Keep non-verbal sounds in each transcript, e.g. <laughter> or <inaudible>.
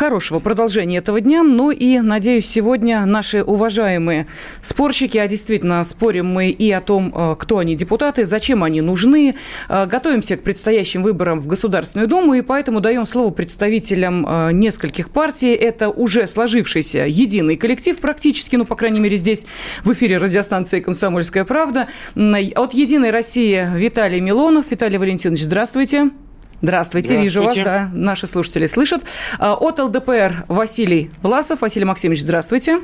хорошего продолжения этого дня. Ну и, надеюсь, сегодня наши уважаемые спорщики, а действительно спорим мы и о том, э, кто они депутаты, зачем они нужны, э, готовимся к предстоящим выборам в Государственную Думу, и поэтому даем слово представителям э, нескольких партий. Это уже сложившийся единый коллектив практически, ну, по крайней мере, здесь в эфире радиостанции «Комсомольская правда». От «Единой России» Виталий Милонов. Виталий Валентинович, здравствуйте. Здравствуйте, вижу вас, да, наши слушатели слышат. А, От ЛДПР Василий Власов. Василий Максимович, здравствуйте.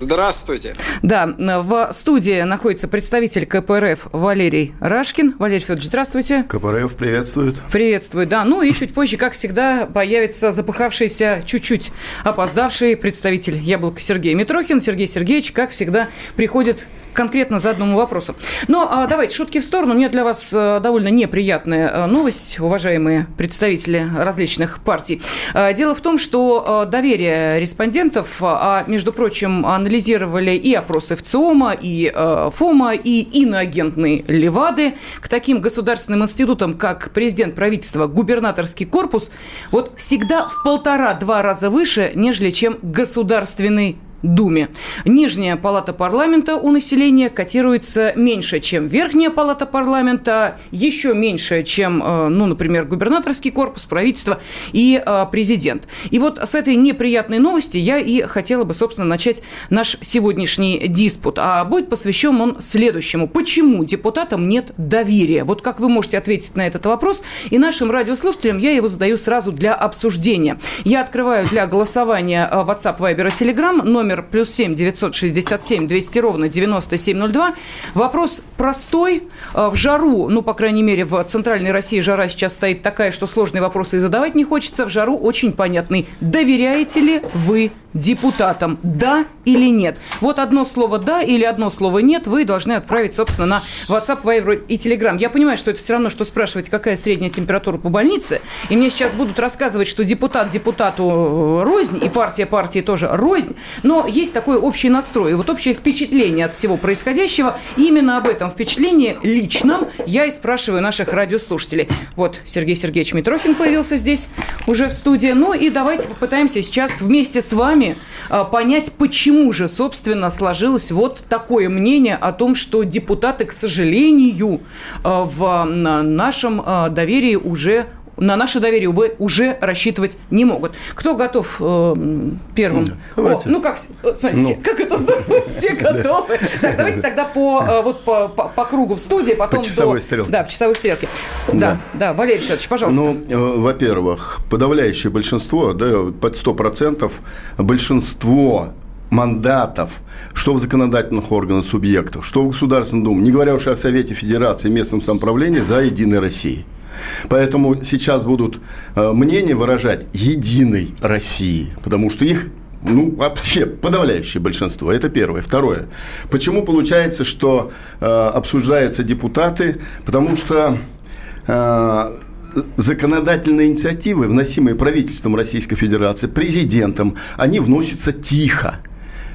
Здравствуйте. Да, в студии находится представитель КПРФ Валерий Рашкин. Валерий Федорович, здравствуйте. КПРФ приветствует. Приветствует, да. Ну и чуть позже, как всегда, появится запыхавшийся, чуть-чуть опоздавший представитель Яблока Сергей Митрохин. Сергей Сергеевич, как всегда, приходит конкретно заданному вопросу. Но а, давайте шутки в сторону. У меня для вас а, довольно неприятная а, новость, уважаемые представители различных партий. А, дело в том, что а, доверие респондентов, а, между прочим, анализировали и опросы ВЦИОМа, и а, ФОМа, и иноагентные Левады к таким государственным институтам, как президент правительства, губернаторский корпус, вот всегда в полтора-два раза выше, нежели чем государственный Думе. Нижняя палата парламента у населения котируется меньше, чем верхняя палата парламента, еще меньше, чем, э, ну, например, губернаторский корпус, правительство и э, президент. И вот с этой неприятной новости я и хотела бы, собственно, начать наш сегодняшний диспут. А будет посвящен он следующему. Почему депутатам нет доверия? Вот как вы можете ответить на этот вопрос? И нашим радиослушателям я его задаю сразу для обсуждения. Я открываю для голосования э, WhatsApp, Viber и Telegram номер номер плюс 7 967 200 ровно 9702. Вопрос простой. Э, в жару, ну, по крайней мере, в центральной России жара сейчас стоит такая, что сложные вопросы и задавать не хочется. В жару очень понятный. Доверяете ли вы депутатам, да или нет. Вот одно слово «да» или одно слово «нет» вы должны отправить, собственно, на WhatsApp, Viber и Telegram. Я понимаю, что это все равно, что спрашивать, какая средняя температура по больнице, и мне сейчас будут рассказывать, что депутат депутату рознь, и партия партии тоже рознь, но есть такой общий настрой, и вот общее впечатление от всего происходящего, и именно об этом впечатлении личном я и спрашиваю наших радиослушателей. Вот Сергей Сергеевич Митрохин появился здесь уже в студии, ну и давайте попытаемся сейчас вместе с вами вами а, понять, почему же, собственно, сложилось вот такое мнение о том, что депутаты, к сожалению, а, в нашем а, доверии уже на наше доверие, увы, уже рассчитывать не могут. Кто готов э, первым? О, ну, как, смотрите, ну. как это здорово, <laughs> все готовы. Так, давайте тогда по, э, вот по, по, по кругу в студии, потом по часовой до... стрелке. Да, по часовой стрелке. Да, да, да Валерий Федорович, пожалуйста. Ну, э, во-первых, подавляющее большинство, да, под 100% большинство мандатов, что в законодательных органах субъектов, что в Государственном Думе, не говоря уж о Совете Федерации и местном самоуправлении, за «Единой Россией». Поэтому сейчас будут э, мнения выражать единой России, потому что их ну, вообще подавляющее большинство. Это первое. Второе. Почему получается, что э, обсуждаются депутаты? Потому что э, законодательные инициативы, вносимые правительством Российской Федерации, президентом, они вносятся тихо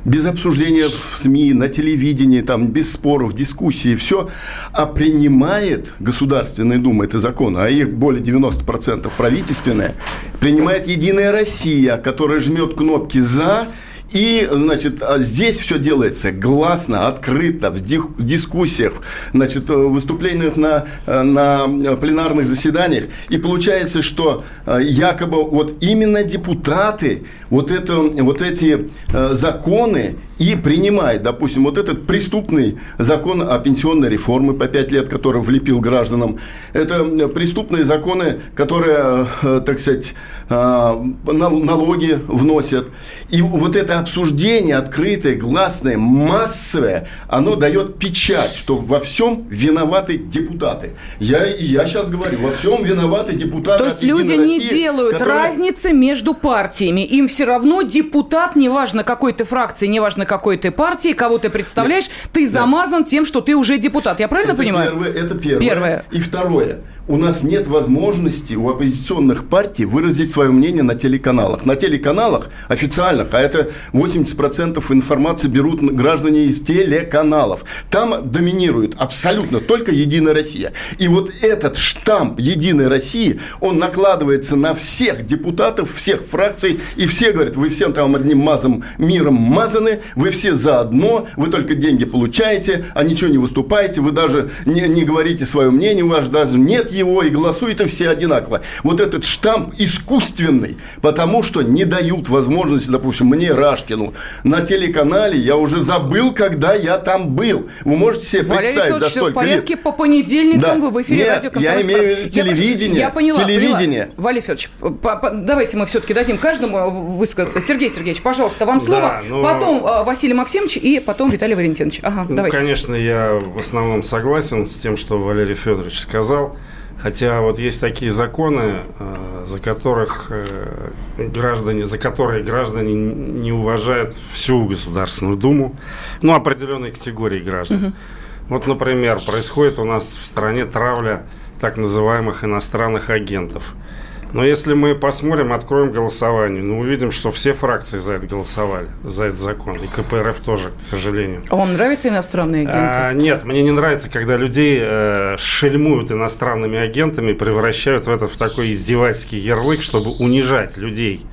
без обсуждения в СМИ, на телевидении, там, без споров, дискуссий, все, а принимает Государственная Дума, это закон, а их более 90% правительственная, принимает Единая Россия, которая жмет кнопки «за», и, значит, а здесь все делается гласно, открыто, в дискуссиях, значит, в выступлениях на, на пленарных заседаниях. И получается, что э, якобы вот именно депутаты вот, это, вот эти э, законы и принимает, допустим, вот этот преступный закон о пенсионной реформе по 5 лет, который влепил гражданам. Это преступные законы, которые, э, так сказать, налоги вносят. И вот это обсуждение открытое, гласное, массовое, оно дает печать, что во всем виноваты депутаты. Я, я сейчас говорю, во всем виноваты депутаты. То есть люди не делают которые... разницы между партиями. Им все равно депутат, неважно какой ты фракции, неважно какой ты партии, кого ты представляешь, Нет. ты замазан Нет. тем, что ты уже депутат. Я правильно это понимаю? Первое, это первое. первое. И второе у нас нет возможности у оппозиционных партий выразить свое мнение на телеканалах. На телеканалах официальных, а это 80% информации берут граждане из телеканалов. Там доминирует абсолютно только «Единая Россия». И вот этот штамп «Единой России», он накладывается на всех депутатов, всех фракций, и все говорят, вы всем там одним мазом, миром мазаны, вы все заодно, вы только деньги получаете, а ничего не выступаете, вы даже не, не говорите свое мнение, у вас даже нет его, и голосуют, и все одинаково. Вот этот штамп искусственный, потому что не дают возможности, допустим, мне, Рашкину, на телеканале, я уже забыл, когда я там был. Вы можете себе представить, за столько в порядке, лет. по понедельникам да. вы в эфире Нет, радио я имею в виду телевидение. Я поняла, телевидение. Поняла. Валерий Федорович, по, по, давайте мы все-таки дадим каждому высказаться. Сергей Сергеевич, пожалуйста, вам слово. Да, но... Потом э, Василий Максимович и потом Виталий Валентинович. Ага, ну, давайте. Конечно, я в основном согласен с тем, что Валерий Федорович сказал. Хотя вот есть такие законы, э, за которых э, граждане, за которые граждане не уважают всю Государственную Думу, ну, определенной категории граждан. Угу. Вот, например, происходит у нас в стране травля так называемых иностранных агентов. Но если мы посмотрим, откроем голосование, ну, увидим, что все фракции за это голосовали, за этот закон. И КПРФ тоже, к сожалению. А вам нравятся иностранные агенты? А, нет, мне не нравится, когда людей э, шельмуют иностранными агентами, превращают в это в такой издевательский ярлык, чтобы унижать людей.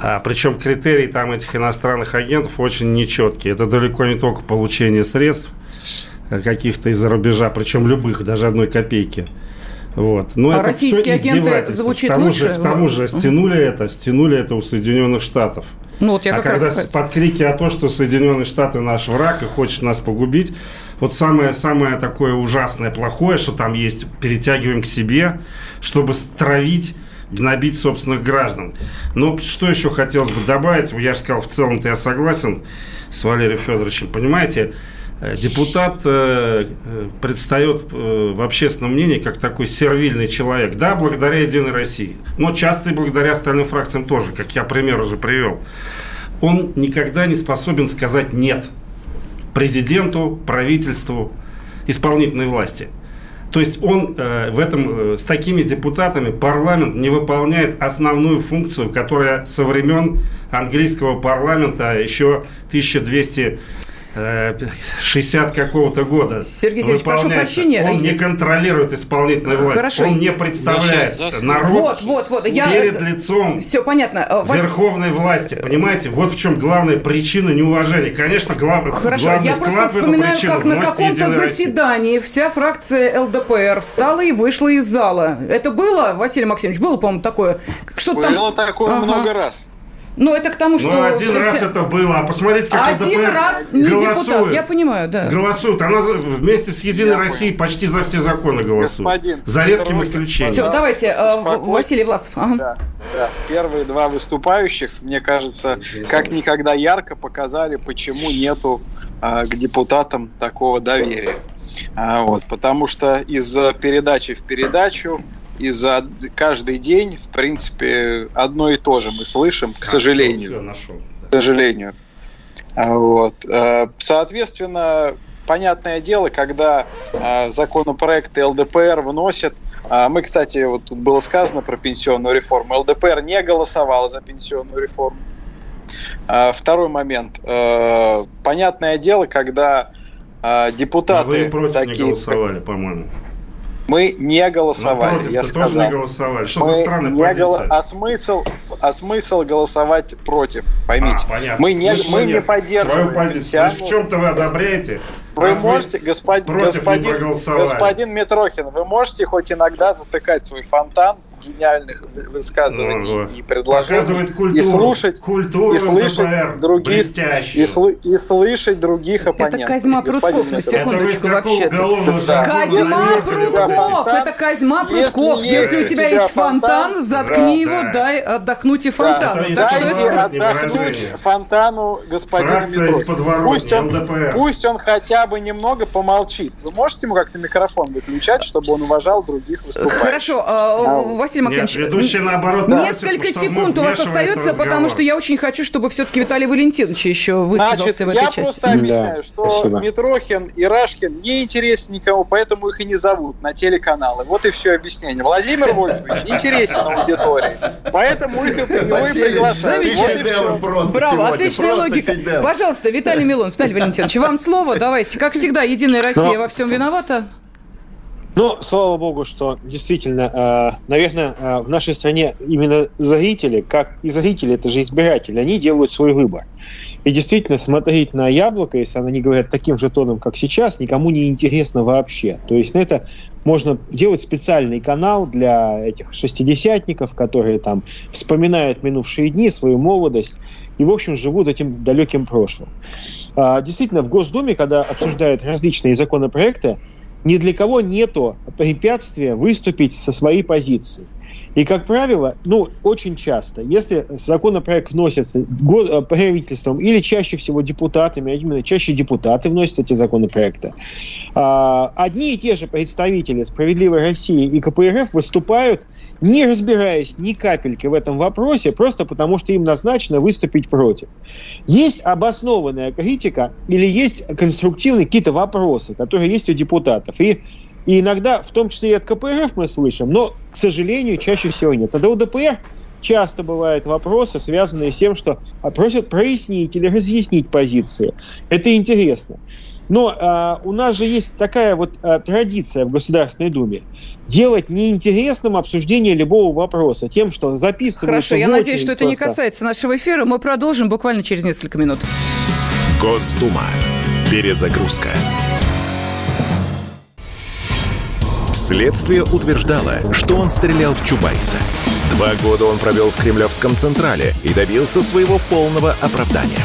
А, причем критерии там этих иностранных агентов очень нечеткие. Это далеко не только получение средств э, каких-то из-за рубежа, причем любых, даже одной копейки. Вот. Но а это российские агенты звучит к тому лучше? Же, к тому же стянули это, стянули это у Соединенных Штатов. Ну, вот я а когда раз... под крики о том, что Соединенные Штаты наш враг и хочет нас погубить, вот самое, самое такое ужасное, плохое, что там есть, перетягиваем к себе, чтобы стравить гнобить собственных граждан. Но что еще хотелось бы добавить? Я же сказал, в целом-то я согласен с Валерием Федоровичем. Понимаете, депутат э, э, предстает в общественном мнении как такой сервильный человек. Да, благодаря «Единой России», но часто и благодаря остальным фракциям тоже, как я пример уже привел. Он никогда не способен сказать «нет» президенту, правительству, исполнительной власти. То есть он в этом, с такими депутатами парламент не выполняет основную функцию, которая со времен английского парламента еще 1200 60 какого-то года. Сергей Сергеевич, прошу прощения. Он не контролирует исполнительную власть. Хорошо. Он не представляет народ вот, вот, вот. Я... перед лицом Все понятно. Э, верховной власти. Понимаете? Вот в чем главная причина неуважения. Конечно, глав... Хорошо. главный Я просто вспоминаю, как на каком-то заседании вся фракция ЛДПР встала и вышла из зала. Это было, Василий Максимович, было, по-моему, такое? Что было там... такое ага. много раз. Ну, это к тому, что... Ну, один раз все... это было, а посмотрите, как Один ЛДПР раз не голосует. депутат, я понимаю, да. Голосуют. Она вместе с Единой я Россией понял. почти за все законы голосует. Господин, за редким исключением. Все, давайте, э, Василий Власов. Ага. Да, да. Первые два выступающих, мне кажется, как никогда ярко показали, почему нету э, к депутатам такого доверия. А, вот, потому что из передачи в передачу и за каждый день, в принципе, одно и то же мы слышим, к а, сожалению. Все, все нашел, да. К сожалению. А, вот. Э, соответственно, понятное дело, когда э, законопроекты ЛДПР вносят, а, мы, кстати, вот тут было сказано про пенсионную реформу, ЛДПР не голосовала за пенсионную реформу. Второй момент. Э, понятное дело, когда депутаты... А вы против такие, не голосовали, по-моему. Мы не голосовали, Напротив, я сказал. не голосовали. Что мы за странная позиция? Гол... А, смысл, а смысл голосовать против, поймите. А, понятно. Мы, не, мы не поддерживаем. Свою позицию. Значит, в чем-то вы одобряете? Вы можете, господ... господин, господин Митрохин, вы можете хоть иногда затыкать свой фонтан гениальных высказываний Ага. и предложений. Показывает культуру. И слушать, Культуру и слышать ЛДПР других, и, слы- и слышать других оппонентов. Козьма Господин Прутков, на секундочку, Это вообще-то. Да. Козьма Прутков! Это Козьма Если Прутков! Если, есть у тебя есть фонтан, фонтан, заткни да, его, да. дай отдохнуть и Да, фонтану. это Так что Дайте это- подворотни отдохнуть фонтану господина из Митрохина. Пусть он, ЛДПР. пусть он хотя бы немного помолчит. Вы можете ему как-то микрофон выключать, чтобы он уважал других выступающих? Хорошо, а, Василий Нет, Максимович, ведущий наоборот. Несколько просит, чтобы секунд у вас остается, потому что я очень хочу, чтобы все-таки Виталий Валентинович еще высказался Значит, в этой я части. просто объясняю, Да, что спасибо. Митрохин и Рашкин не интересен никому, поэтому их и не зовут на телеканалы. Вот и все объяснение. Владимир Вольфович интересен аудитории, поэтому их и, приглашают. Вот Браво, отличная логика. Пожалуйста, Виталий Милонов, Виталий Валентинович, вам слово. Давайте, как всегда, Единая Россия Ну, во всем виновата. Ну, слава богу, что действительно, э, наверное, э, в нашей стране именно зрители, как и зрители, это же избиратели, они делают свой выбор. И действительно, смотреть на яблоко, если они говорят таким же тоном, как сейчас, никому не интересно вообще. То есть на это можно делать специальный канал для этих шестидесятников, которые там вспоминают минувшие дни, свою молодость и, в общем, живут этим далеким прошлым. А, Действительно, в Госдуме, когда обсуждают различные законопроекты, ни для кого нету препятствия выступить со своей позицией. И, как правило, ну, очень часто, если законопроект вносится э, правительством или чаще всего депутатами, а именно чаще депутаты вносят эти законопроекты, а, одни и те же представители «Справедливой России» и КПРФ выступают, не разбираясь ни капельки в этом вопросе, просто потому что им назначено выступить против. Есть обоснованная критика или есть конструктивные какие-то вопросы, которые есть у депутатов. И, и иногда, в том числе и от КПРФ мы слышим, но, к сожалению, чаще всего нет. А до ЛДПР часто бывают вопросы, связанные с тем, что а, просят прояснить или разъяснить позиции. Это интересно. Но а, у нас же есть такая вот а, традиция в Государственной Думе делать неинтересным обсуждение любого вопроса тем, что записывается Хорошо, я надеюсь, что это не касается нашего эфира. Мы продолжим буквально через несколько минут. Госдума. Перезагрузка. Следствие утверждало, что он стрелял в Чубайса. Два года он провел в Кремлевском Централе и добился своего полного оправдания.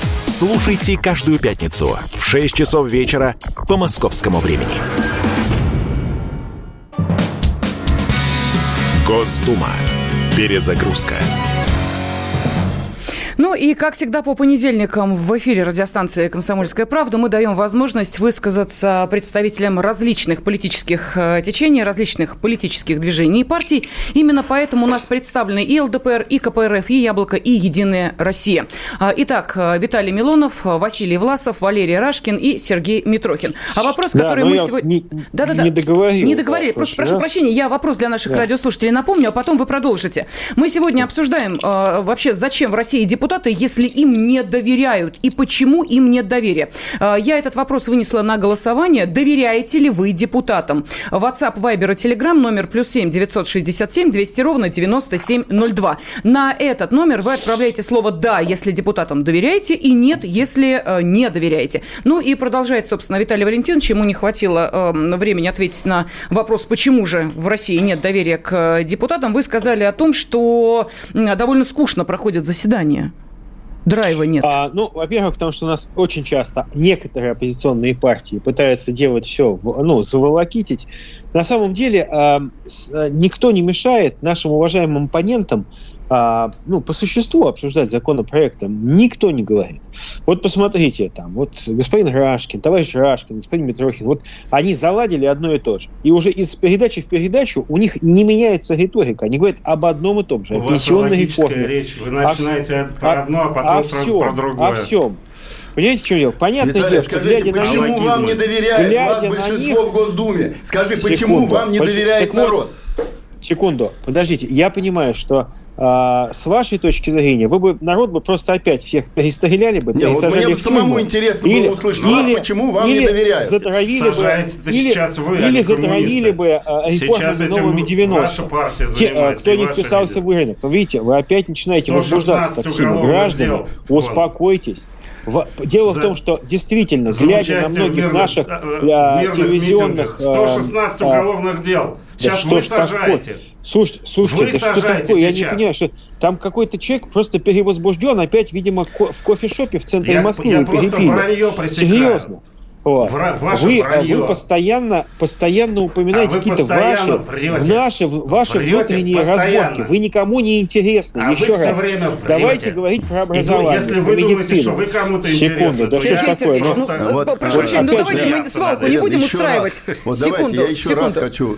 Слушайте каждую пятницу в 6 часов вечера по московскому времени. Госдума. Перезагрузка. Ну и, как всегда, по понедельникам в эфире радиостанции «Комсомольская правда» мы даем возможность высказаться представителям различных политических э, течений, различных политических движений и партий. Именно поэтому у нас представлены и ЛДПР, и КПРФ, и «Яблоко», и «Единая Россия». А, Итак, э, Виталий Милонов, э, Василий Власов, Валерий Рашкин и Сергей Митрохин. А вопрос, Да, который мы сегодня... не- Да-да-да. не договорил Не договорили. в Просто прошу раз. прощения, я вопрос для наших радиослушателей напомню, а потом вы продолжите. Мы сегодня обсуждаем э, вообще, зачем в России депутаты, если им не доверяют, и почему им нет доверия. Э, я этот вопрос вынесла на голосование. Доверяете ли вы депутатам? WhatsApp, Viber и Telegram номер плюс семь девятьсот шестьдесят семь двести ровно девяносто семь ноль два. На этот номер вы отправляете слово «да», если депутатам доверяете, и «нет», если э, не доверяете. Ну и продолжает, собственно, Виталий Валентинович. Ему не хватило э, времени ответить на вопрос, почему же в России нет доверия к э, депутатам. Вы сказали о том, что довольно скучно проходят заседания. Драйва нет. А, ну, во-первых, потому что у нас очень часто некоторые оппозиционные партии пытаются делать все, ну, заволокитить. На самом деле а, с- а, никто не мешает нашим уважаемым оппонентам а, ну, по существу обсуждать законопроекты. Никто не говорит. Вот посмотрите, там, вот господин Рашкин, товарищ Рашкин, господин Митрохин, вот они заладили одно и то же. И уже из передачи в передачу у них не меняется риторика. Они говорят об одном и том же, У вас реформе. речь. Вы начинаете про о- одно, а потом о сразу всем, про другое. О всем. Понимаете, в чем дело? Понятное Виталий, дело, что скажите, глядя на почему них- вам не доверяет глядя вас на большинство них- в Госдуме? Скажи, почему Секунду. вам не доверяет так вот, народ? Секунду, подождите. Я понимаю, что э, с вашей точки зрения вы бы народ бы просто опять всех перестреляли бы, Не, вот мне бы самому интересно Или- было услышать вас, или- почему вам или не доверяют. Затравили бы, или, сейчас вы, а или не затравили бы э, Сейчас реформами новыми 90 ваша партия Те, э, кто не вписался в рынок. Но видите, вы опять начинаете 116 возбуждаться так сильно. Граждане, дел. Успокойтесь. В- Дело За- в том, что действительно, За глядя на многих мирных- наших мирных телевизионных... митингах. э, 116 э, уголовных дел. Сейчас что вы ж такое? сажаете. Слушайте, слушайте, Вы да что сажаете такое? Я не сейчас. понимаю, что там какой-то человек просто перевозбужден, опять, видимо, ко- в кофешопе в центре Я, Москвы я пресекаю. Серьезно. Вот. Вра- ваше вы, вранье. вы постоянно, постоянно упоминаете А вы какие-то постоянно ваши, врете. наши, ваши Врете внутренние постоянно. разборки. Вы никому не интересны. А Еще вы все раз. время врете. Давайте говорить про образование, если вы думаете, что медицину. вы кому-то Секунду, интересны, да то что Сергей такое? Ну, вот, прошу прощения, ну давайте мы свалку не будем устраивать. раз. Вот секунду, давайте, я еще секунду. раз хочу...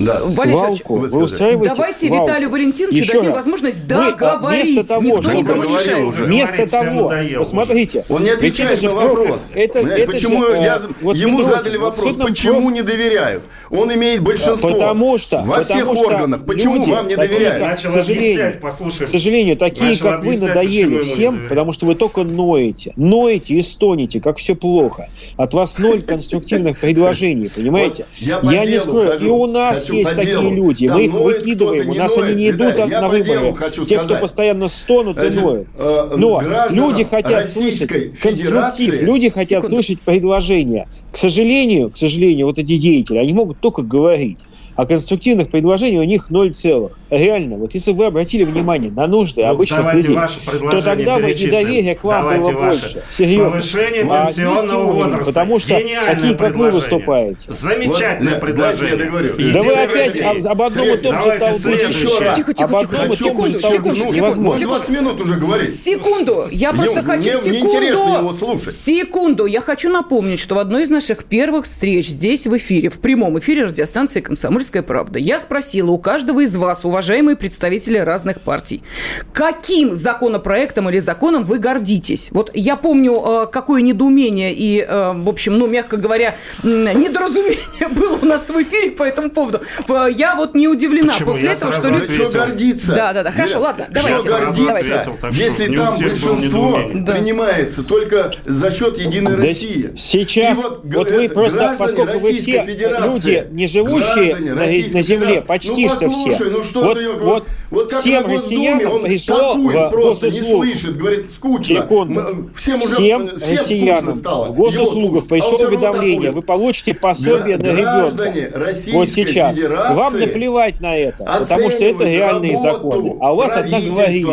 Да. Валерий Свалку. Вы устраиваете Давайте свалку. Виталию Валентиновичу Еще дадим раз. возможность договорить. вместо того, Никто никому не Говорил уже. Вместо того, надоело посмотрите. Он не отвечает же на вопрос. про- Это, Понимаете, это почему же, я, вот ему Петров, задали вопрос, абсолютном почему не доверяют? Он имеет большинство Потому что- во потому всех что органах. Почему люди вам не доверяют? как- к сожалению. К сожалению, такие, Начал как вы, надоели всем, потому что вы только ноете. Ноете и стонете, как все плохо. От вас ноль конструктивных <laughs> предложений, понимаете? Вот я не скрою, и у нас хочу есть по такие делу. люди. Там Мы их ноет выкидываем, у нас ноет. они не идут я на делу выборы. хочу Те, кто сказать. постоянно стонут и ноют. э, Но люди хотят слышать конструктив, Федерации люди хотят Секунду. слышать предложения. К сожалению, к сожалению, вот эти деятели, они могут только говорить. А конструктивных предложений у них ноль целых. Реально, вот если вы обратили внимание на нужды Ну, обычных людей, то тогда бы и доверие к вам Давайте было ваши. больше. Серьезно. Повышение А пенсионного уровень, возраста. Потому что Гениальное такие, как вы, выступаете. Замечательное Вот, предложение. я договорю. Да вы опять об, об одном и том же толкуете. Еще раз. Тихо, тихо, тихо, секунду, секунду, Невозможно. Может, 20 минут уже говорить. Секунду, я просто Мне- хочу... мне секунду, интересно его слушать. Секунду, я хочу напомнить, что в одной из наших первых встреч здесь в эфире, в прямом эфире радиостанции «Комсомольская правда», я спросила у каждого из вас, уважаемые представители разных партий, каким законопроектом или законом вы гордитесь? Вот я помню, э, какое недоумение и, э, в общем, ну, мягко говоря, недоразумение <laughs> было у нас в эфире по этому поводу. Э, Я вот не удивлена Почему? после Я этого, что люди... Что гордиться? Да, да, да. Хорошо, Лен, ладно, что давайте. гордиться, Давайте. Ответил, так что если у там большинство принимается только за счет Единой Да России. Сейчас, И вот, г- вы просто, поскольку вы Российской все Федерации, люди, не живущие Российской на земле, Федерации. почти ну, что послушай, все. ну что вот, ты, вот, вот как всем на Госдуме, он пришло такую просто не слышит, говорит, скучно. Секунду. Мы- Всем уже Всем всем скучно стало. в госуслугах. А пришло уведомление, вы получите пособие Гра- на граждане ребенка. Российской Вот сейчас. Федерации Вам наплевать на это, потому что это реальные законы. А у вас одна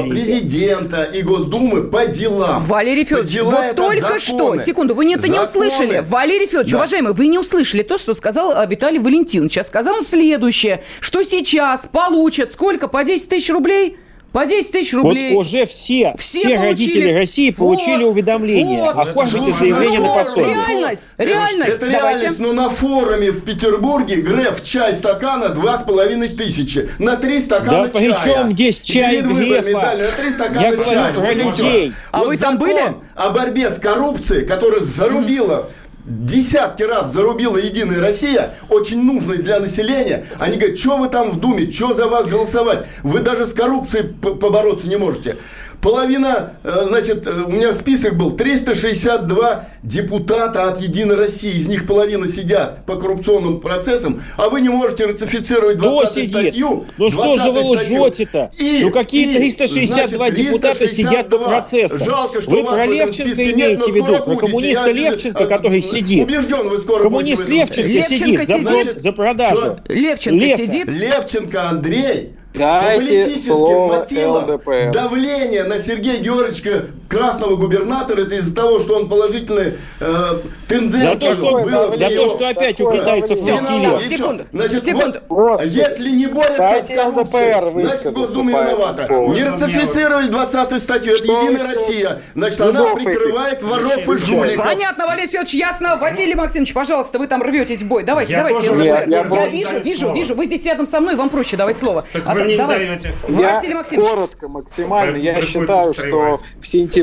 президента и Госдумы по делам. Валерий Федорович, дела вот только что, законы. секунду, вы это не услышали. Валерий Федорович, Да. уважаемый, вы не услышали то, что сказал а, Виталий Валентинович. А сказал он следующее, что сейчас получат сколько, по 10 тысяч рублей? По 10 тысяч рублей. Вот уже все, Все все, получили. родители России получили Вот, уведомление. вот. Оформите заявление на пособие. Реальность, реальность. Это Давайте. реальность. Ну, на форуме в Петербурге Греф чай стакана два с половиной тысячи. На три стакана Да чая. при чем здесь чай Перед выборами Грефа? дали на три стакана Я чая. про людей. А вы там закон были? о борьбе с коррупцией, которая зарубила десятки раз зарубила Единая Россия, очень нужный для населения. Они говорят, что вы там в Думе, что за вас голосовать? Вы даже с коррупцией побороться не можете. Половина, э, значит, э, у меня список был 362 депутата от Единой России. Из них половина сидят по коррупционным процессам, а вы не можете ратифицировать Кто 20 сидит? статью. Ну что же вы 20 статью. лжете-то? И- Ну какие и, 362 значит, депутата сидят по 362. процессам? Жалко, что Вы про Левченко имеете в виду? Про коммуниста Я Левченко, э, который сидит? Убежден, вы скоро Коммунист Левченко Левченко сидит за, про- за продажу. Что? Левченко Леса. сидит. Левченко Андрей по Дайте политическим слово мотивам ЛДПР. давление на Сергея Георгиевича красного губернатора это из-за того, что он положительный э, тенденс За то, что- был за в то, его- что опять у Такое китайцев Виноват. лез. И всё. Секунду, Значит, секунду. вот, если не борются Дайте с коррупцией, значит, Госдума виновата. Не ратифицировали 20 статью, это Единая Россия. Значит, она прикрывает воров и жуликов. Понятно, Валерий Федорович, ясно. Василий Максимович, пожалуйста, вы там рветесь в бой. Давайте, давайте. Я- вижу, вижу, вижу. Вы здесь рядом со мной, вам проще давать слово. Так А вы то- мне не давайте. даете. Василий Максимович. коротко, максимально. Я считаю, что в сентябре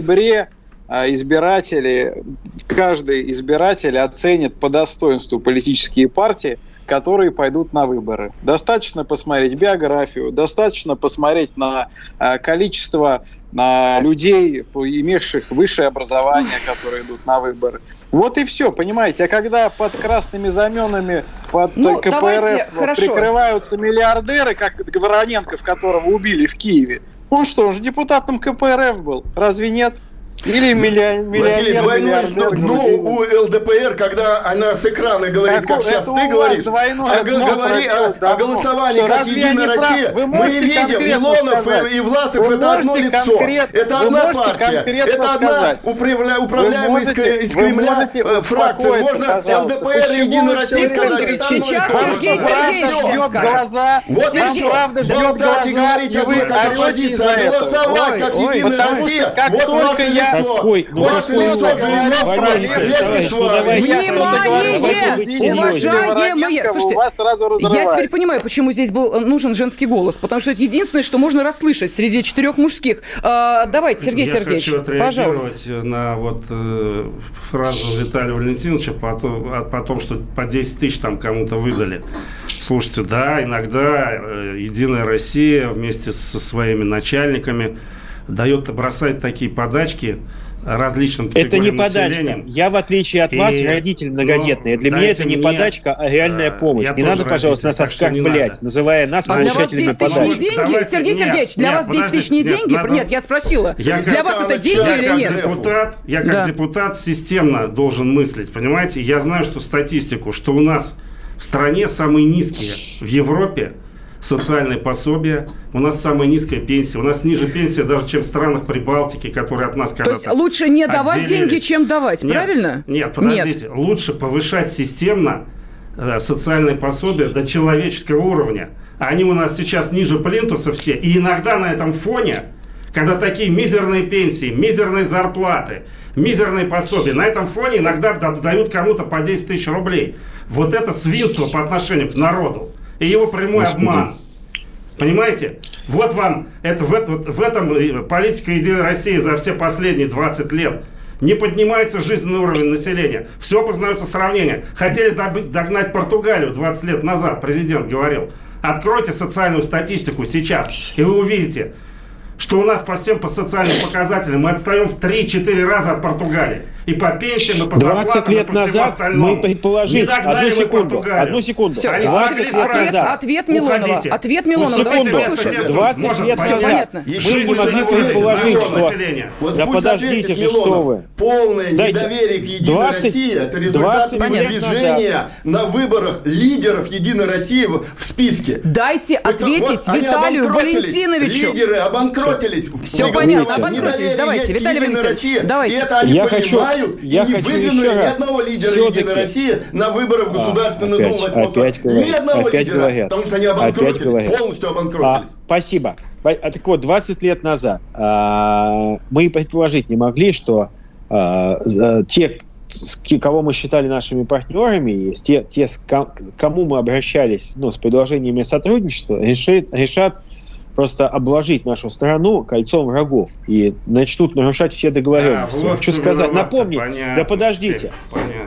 а, избиратели, каждый избиратель оценит по достоинству политические партии, которые пойдут на выборы. Достаточно посмотреть биографию, достаточно посмотреть на э, количество на людей, имевших высшее образование, которые идут на выборы. Вот и все, понимаете. А когда под красными знаменами, под ну, КПРФ давайте, прикрываются миллиардеры, как Вороненков, которого убили в Киеве, он что, он же депутатом КПРФ был, разве нет? Или миллионер, Василий, двойное дно, дно у ЛДПР, когда она с экрана говорит, как, как сейчас ты говоришь, а говори о, о голосовании как Единая Россия. Мы видим, Милонов и, и Власов это одно лицо. Это одна партия. Это одна управля, управляемая из, из Кремля э, фракция. Можно ЛДПР и Единая Россия сказать. Сейчас Сергей Сергеевич глаза. Вот ждет глаза. и говорить об как оппозиция. Голосовать как Единая Россия. Вот ваше лицо. Какой? Ну, Ваше лицо Внимание! Уважаемые! Слушайте, я теперь понимаю, почему здесь был э, нужен женский голос, потому что это единственное, что можно расслышать среди четырех мужских. А, давайте, Сергей я Сергеевич, хочу пожалуйста. на вот э, фразу Виталия Валентиновича по, по том, что по 10 тысяч там кому-то выдали. Слушайте, да, иногда э, Единая Россия вместе со своими начальниками дает, бросает такие подачки различным Это не подачка. Я, в отличие от и, вас, родитель многодетный. Ну, Для меня это не мне, подачка, а реальная э, помощь. Не надо, пожалуйста, нас оскорблять, называя нас а для вас 10 тысяч не деньги? Давайте, Сергей нет, Сергеевич, для нет, вас 10 тысяч не деньги? Надо... Нет, я спросила. Я для вас это деньги я или нет? Депутат, я как да. депутат системно должен мыслить, понимаете? Я знаю, что статистику, что у нас в стране самые низкие в Европе социальные пособия. У нас самая низкая пенсия. У нас ниже пенсия даже, чем в странах Прибалтики, которые от нас когда-то То есть лучше не давать отделились. деньги, чем давать, нет, правильно? Нет, подождите. Нет. Лучше повышать системно э, социальные пособия до человеческого уровня. Они у нас сейчас ниже плинтуса все. И иногда на этом фоне, когда такие мизерные пенсии, мизерные зарплаты, мизерные пособия, на этом фоне иногда дают кому-то по 10 тысяч рублей. Вот это свинство по отношению к народу и его прямой Господи. обман. Понимаете? Вот вам, это, в, вот, в этом политика Единой России за все последние 20 лет. Не поднимается жизненный уровень населения. Все познается сравнение. Хотели догнать Португалию 20 лет назад, президент говорил. Откройте социальную статистику сейчас, и вы увидите, что у нас по всем по социальным показателям мы отстаем в 3-4 раза от Португалии. И по пенсиям, и по 20 зарплатам, лет и по назад остальному. мы предположили, одну секунду, одну секунду. Все, 20 лет ответ, назад. Ответ Милонова. Уходите. Ответ Милонова. Давайте послушаем. 20 лет назад понятно. мы не могли предположить, что... Вот да подождите же, что вы. Полное недоверие к Единой России – это результат движения на выборах лидеров Единой России в списке. Дайте ответить Виталию Валентиновичу. Лидеры обанкротились. Все понятно, обанкротились. Давайте, Виталий Валентинович, давайте. Это они понимают знают я и не выдвинули ни одного лидера Единой России на выборы в Государственную а, Думу 8 опять Ни одного опять лидера, говорят. потому что они обанкротились, полностью обанкротились. А, спасибо. А, так вот, 20 лет назад а, мы предположить не могли, что а, те, кого мы считали нашими партнерами, те, те кому мы обращались ну, с предложениями сотрудничества, решит, решат просто обложить нашу страну кольцом врагов. И начнут нарушать все договоренности. А, вот хочу сказать, напомнить, понятно, да подождите,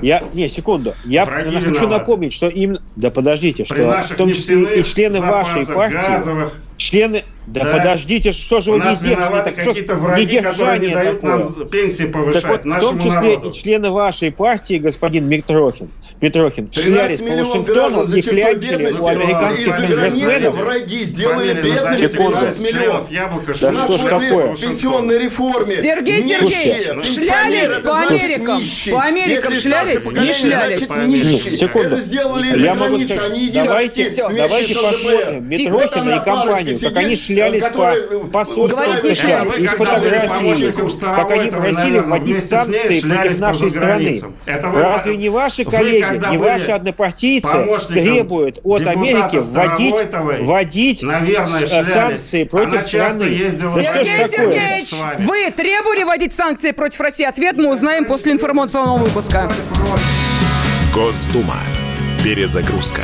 я не секунду, я Враги хочу виноваты. напомнить, что именно, да подождите, При что в том числе и члены вашей партии, газовых. члены да, да подождите, что же вы не сделали? какие-то враги, которые не дают такое. нам пенсии повышать так вот, В том числе народу. и члены вашей партии, господин Митрохин, Митрохин шлялись по Вашингтону и клянчили у американских бизнесменов. враги сделали бедными 13 миллионов. Яблоко, да что ж такое? пенсионной реформе. Сергей Сергеевич, шлялись по Америкам. По Америкам шлялись? Не шлялись. Секунду. Это сделали из-за границы, они Давайте, давайте посмотрим Митрохина и компанию, как они шлялись шлялись по, по собственным и фотографии, как они просили вводить санкции против нашей страны. Разве не ваши коллеги, не ваши однопартийцы требуют от Америки вводить, вводить санкции против страны? Сергей Сергеевич, вы требовали вводить санкции против России? Ответ мы узнаем после информационного выпуска. Госдума. Перезагрузка.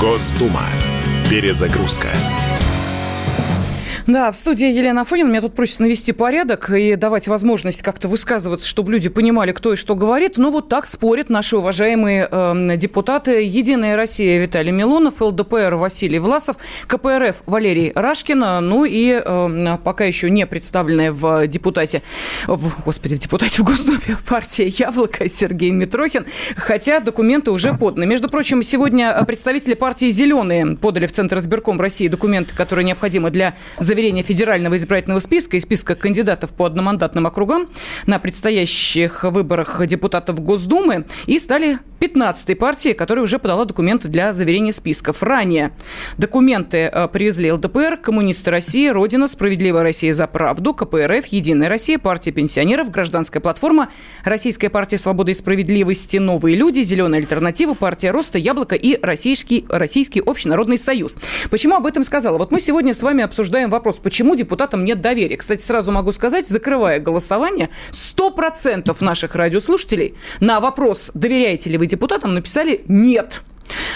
Госдума. Перезагрузка. Да, в студии Елена Афонина. Меня тут просят навести порядок и давать возможность как-то высказываться, чтобы люди понимали, кто и что говорит. Но вот так спорят наши уважаемые э, депутаты. Единая Россия Виталий Милонов, ЛДПР Василий Власов, КПРФ Валерий Рашкин, ну и э, пока еще не представленная в депутате, в, господи, в депутате в Госдуме <laughs> партия «Яблоко» Сергей Митрохин, хотя документы уже поданы. Между прочим, сегодня представители партии «Зеленые» подали в Центр избирком России документы, которые необходимы для заверения федерального избирательного списка и списка кандидатов по одномандатным округам на предстоящих выборах депутатов Госдумы и стали 15-й партией, которая уже подала документы для заверения списков. Ранее документы э, привезли ЛДПР, Коммунисты России, Родина, Справедливая Россия за правду, КПРФ, Единая Россия, Партия пенсионеров, Гражданская платформа, Российская партия свободы и справедливости, Новые люди, Зеленая альтернатива, Партия Роста, Яблоко и Российский, Российский общенародный союз. Почему об этом сказала? Вот мы сегодня с вами обсуждаем вопрос, почему депутатам нет доверия. Кстати, сразу могу сказать, закрывая голосование, 100% наших радиослушателей на вопрос, доверяете ли вы депутатам, написали «нет».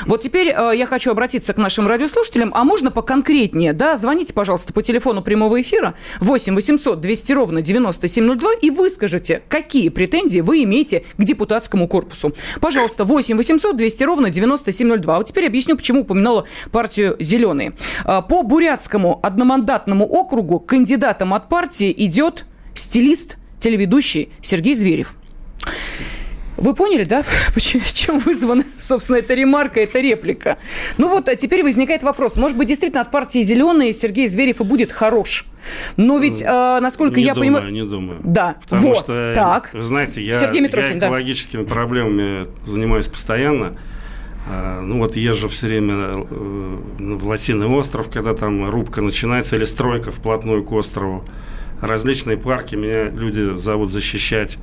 Вот теперь э, я хочу обратиться к нашим радиослушателям. А можно поконкретнее, да? Звоните, пожалуйста, по телефону прямого эфира 8 800 200 ровно 9702 и выскажите, какие претензии вы имеете к депутатскому корпусу. Пожалуйста, 8 800 200 ровно 9702. Вот теперь объясню, почему упоминала партию «Зеленые». Э, по Бурятскому одномандатному округу кандидатом от партии идет стилист, телеведущий Сергей Зверев. Вы поняли, да, <laughs> чем вызвана, собственно, эта ремарка, эта реплика? Ну вот, а теперь возникает вопрос. Может быть, действительно от партии «Зеленые» Сергей Зверев и будет хорош? Но ведь, э, насколько не я думаю, понимаю... Не думаю, Да, Потому вот, что, так. вы знаете, я, Сергей Митрохин, я да. экологическими проблемами занимаюсь постоянно. А, Ну вот езжу все время э, в Лосиный остров, когда там рубка начинается, или стройка вплотную к острову. Различные парки меня люди зовут защищать.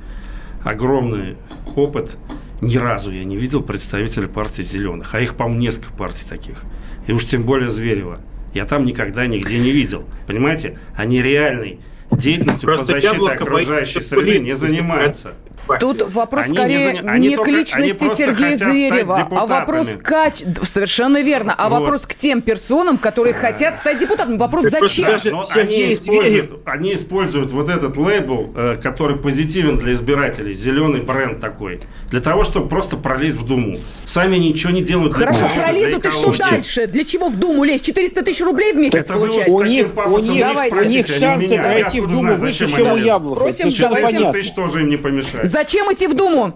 Огромный опыт. Ни разу я не видел представителя партии «Зеленых». А их, по-моему, несколько партий таких. И уж тем более Зверева. Я там никогда нигде не видел. Понимаете? Они реальной деятельностью по Просто защите яблоко окружающей среды не занимаются. Тут вопрос Они не скорее заня- они не, только- к личности Сергея Зверева, а вопрос к Совершенно верно. А Вот. вопрос к тем персонам, которые хотят стать депутатами. Вопрос зачем? даже- Но они используют, они используют вот этот лейбл, э, который позитивен для избирателей, зеленый бренд такой, для того, чтобы просто пролезть в Думу. Сами ничего не делают. Хорошо, пролезут, и что дальше? Для чего в Думу лезть? 400 тысяч рублей в месяц Это получается? У них- у них- у них не шансы пройти в Думу знаю, выше, зачем чем у? Яблока. Спросим, Совершенно давайте. понятно. тысяч тоже им не помешает. Зачем идти в Думу?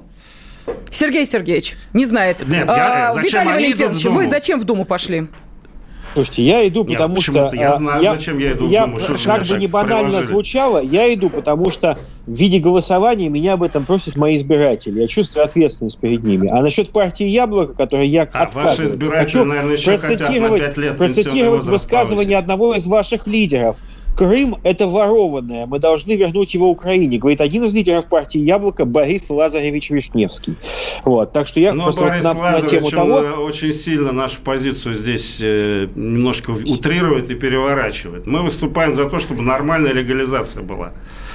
Сергей Сергеевич, не знает. Нет, я- А, зачем Виталий они идут в Валентинович, Думу? вы зачем в Думу пошли? Слушайте, я иду, Нет, потому почему-то что... я а, знаю, зачем я иду в я, Думу, что же Как бы не банально приложили. звучало, я иду, потому что в виде голосования меня об этом просят мои избиратели. Я чувствую ответственность перед ними. А насчет партии «Яблоко», которой я А ваши отказываюсь, избиратели, хочу наверное, еще хотят на процитировать, пять лет процитировать высказывание повысить. одного из ваших лидеров. Крым – это ворованное, мы должны вернуть его Украине, говорит один из лидеров партии «Яблоко» Борис Лазаревич Вишневский. Вот, так что я Но просто вот Борис на, на Лазаревич, тему того... э, очень сильно нашу позицию здесь э, немножко утрирует и переворачивает. Мы выступаем за то, чтобы нормальная легализация была.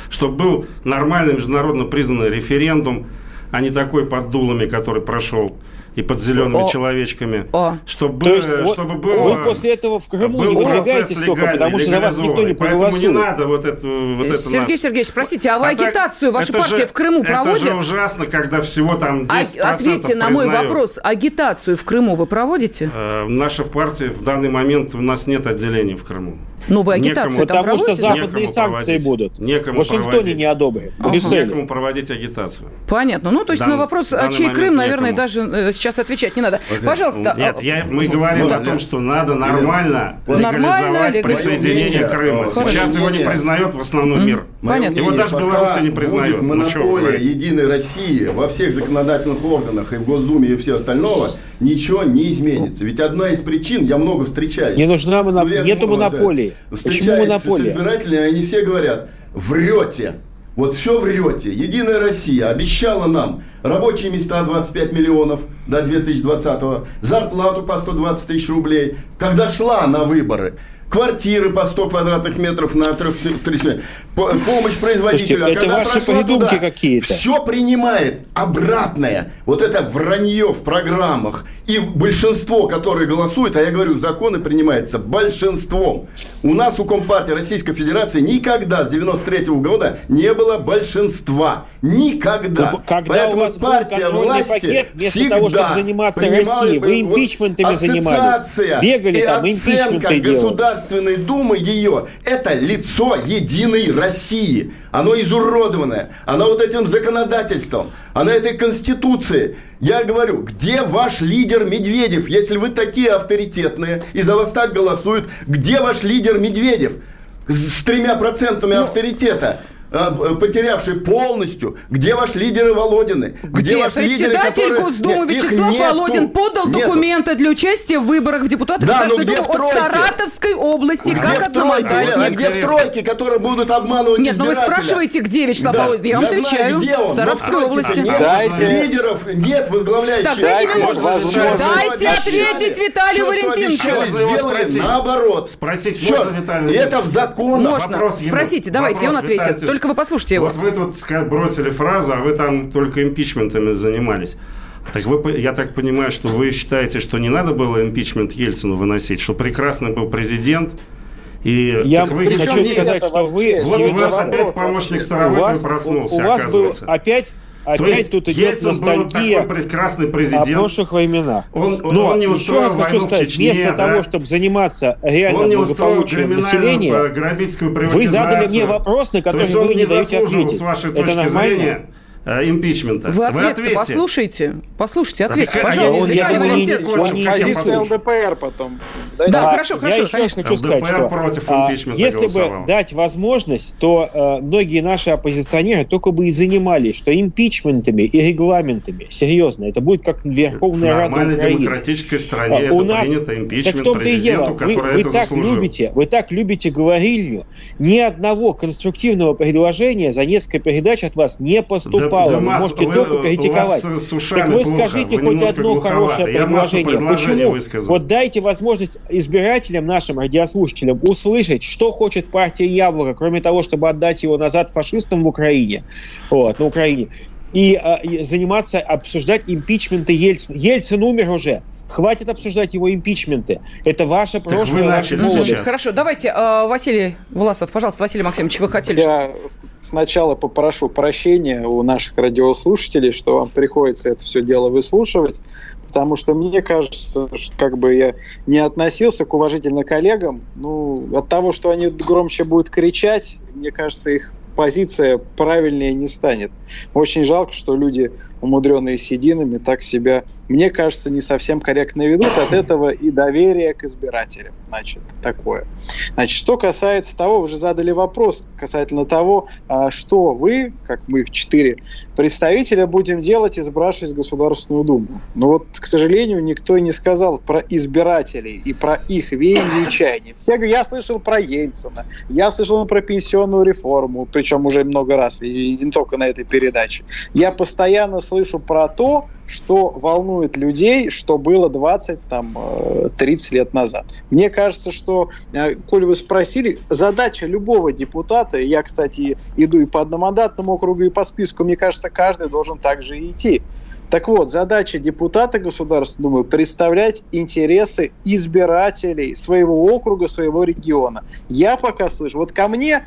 Чтобы был нормальный международно признанный референдум, а не такой под дулами, который прошел и под зелеными О. человечками. О. Чтобы, То есть было- вот- чтобы было... вы после этого в Крыму был не напрягаетесь только, потому что за вас никто не легализованный. Поэтому не проголосует. надо вот это, вот это Сергей нас- Сергеевич, простите, а вы А агитацию ваша партия же- в Крыму проводит? Это же ужасно, когда всего там 10% А- Ответьте на мой признают. вопрос. Агитацию в Крыму вы проводите? Э, Наша в партии в данный момент у нас нет отделений в Крыму. Новая агитация Некому. там Потому что проводится? западные Некому санкции проводить. будут. Некому Вашингтоне проводить. не одобрят. В Ага. Некому проводить агитацию. Понятно. Ну, то есть Дан- на вопрос, в данный а чей Крым, наверное, некому. даже э, сейчас отвечать не надо. Пожалуйста. Нет, а, я, мы говорим да, о том, что надо нормально легализовать легализовать. присоединение Крыма. Сейчас его не признает в основном мир. Понятно. Его даже пока Беларусь не. Будет Ну, вы монополия? Единой России во всех законодательных органах и в Госдуме и все остальное, ничего не изменится. Ведь одна из причин, я много встречаюсь. Не нужна моноп- нету вот, да. монополии. Почему Встречаюсь монополия? с избирателями, они все говорят, врете. Вот все врете. Единая Россия обещала нам рабочие места 25 миллионов до 2020 зарплату по 120 тысяч рублей. Когда шла на выборы, квартиры по 100 квадратных метров на 300 помощь производителю. Слушайте, это ваши придумки какие-то. Все принимает обратное. Вот это вранье в программах. И большинство, которые голосуют, а я говорю, законы принимаются большинством. У нас у Компартии Российской Федерации никогда с 93 года не было большинства. Никогда. Ну, когда Поэтому партия власти пакет, вместо всегда того, чтобы заниматься Россией, вы э, вот импичментами занимались. ассоциация Бегали и там, оценка импичменты делали. Государственной Думы ее – это лицо единой России. Оно изуродованное. Оно вот этим законодательством. Оно этой конституцией. Я говорю, где ваш лидер Медведев, если вы такие авторитетные и за вас так голосуют, где ваш лидер Медведев с тремя процентами Ну, авторитета? Э, потерявший полностью, где ваш лидеры Володины, Где, ваши лидеры, председатель которые- Госдумы Нет, Вячеслав нету. Володин подал Нету. документы для участия в выборах в депутаты Да, Государственной ну где Думы в от? Саратовской области. Где как в тройке? одномандатник. А где в тройке, которые будут обманывать Нет, ну вы спрашиваете, где Вячеслав Да, Володин? Я вам знаю, отвечаю. где он, В Саратовской но в области. тройке-то Дайте- Нет лидеров, нет возглавляющих. Так, дайте Дайте. Дайте ответить Виталию Валентиновичу. сделали наоборот. Спросить можно, Виталий это в законах. Можно. Спросите, давайте, он ответит. Виталий Только вы послушайте его. Вот вы тут бросили фразу, а вы там только импичментами занимались. Так вы, я так понимаю, что вы считаете, что не надо было импичмент Ельцину выносить, что прекрасный был президент, и Я так вы хочу сказать, что вы... Вот у вас опять помощник Старовой проснулся, у вас был оказывается. опять, опять тут идет Ельцин был ностальгия такой прекрасный о президент. прошлых временах. Он, он- Но он не еще раз хочу сказать, Чечне, вместо да? того, чтобы заниматься реально он не устроил благополучием населения, э, вы задали мне вопрос, на То который вы не даете ответить. с вашей Это точки нормально? зрения, э, импичмента. Вы ответ ответьте. послушайте. Послушайте, ответьте, так, а я пожалуйста. не- я Виталий думаю, не- он не- Позиция. ЛДПР потом. Да, Дайте- хорошо, я хорошо, еще конечно. хочу сказать, ЛДПР что против а, импичмента если голосовал. бы дать возможность, то э, многие наши оппозиционеры только бы и занимались, что импичментами и регламентами. Серьезно, это будет как В Верховная Рада нормальной Украины. демократической стране А, это у нас- принято Так в импичмент дело. президенту, Вы, который вы это так заслужил. любите, вы так любите говорильню. Ни одного конструктивного предложения за несколько передач от вас не поступало. Да, да, вы Маш, можете вы- только критиковать. Так вы плохо, скажите вы хоть одно глуховаты. хорошее Я предложение. Почему? высказал. Вот дайте возможность избирателям нашим, радиослушателям, услышать, что хочет партия Яблоко, кроме того, чтобы отдать его назад фашистам в Украине, вот, на Украине, и, а, и заниматься, обсуждать импичменты Ельцина. Ельцин умер уже. Хватит обсуждать его импичменты. Это ваше вы прошлое, ваша начали сейчас. Хорошо, давайте, э, Василий Власов, пожалуйста, Василий Максимович, вы хотели... Я сначала попрошу прощения у наших радиослушателей, что вам приходится это все дело выслушивать, потому что мне кажется, что как бы я не относился к уважительно коллегам, ну, от того, что они громче будут кричать, мне кажется, их позиция правильнее не станет. Очень жалко, что люди, умудренные сединами, так себя, мне кажется, не совсем корректно ведут. От этого и доверие к избирателям, значит, такое. Значит, что касается того, вы же задали вопрос касательно того, а, что вы, как мы четыре представителя, будем делать, избравшись в Государственную Думу. Но вот, к сожалению, никто и не сказал про избирателей и про их веяние и. Все говорят, я слышал про Ельцина, я слышал про пенсионную реформу, причем уже много раз, и не только на этой передаче. Я постоянно слышу про то, что волнует людей, что было 20, там, э, 30 лет назад. Мне кажется, что, э, коль вы спросили, задача любого депутата, я, кстати, иду и по одномандатному округу, и по списку, мне кажется, каждый должен также и идти. Так вот, задача депутата Государственной Думы представлять интересы избирателей своего округа, своего региона. Я пока слышу, вот ко мне,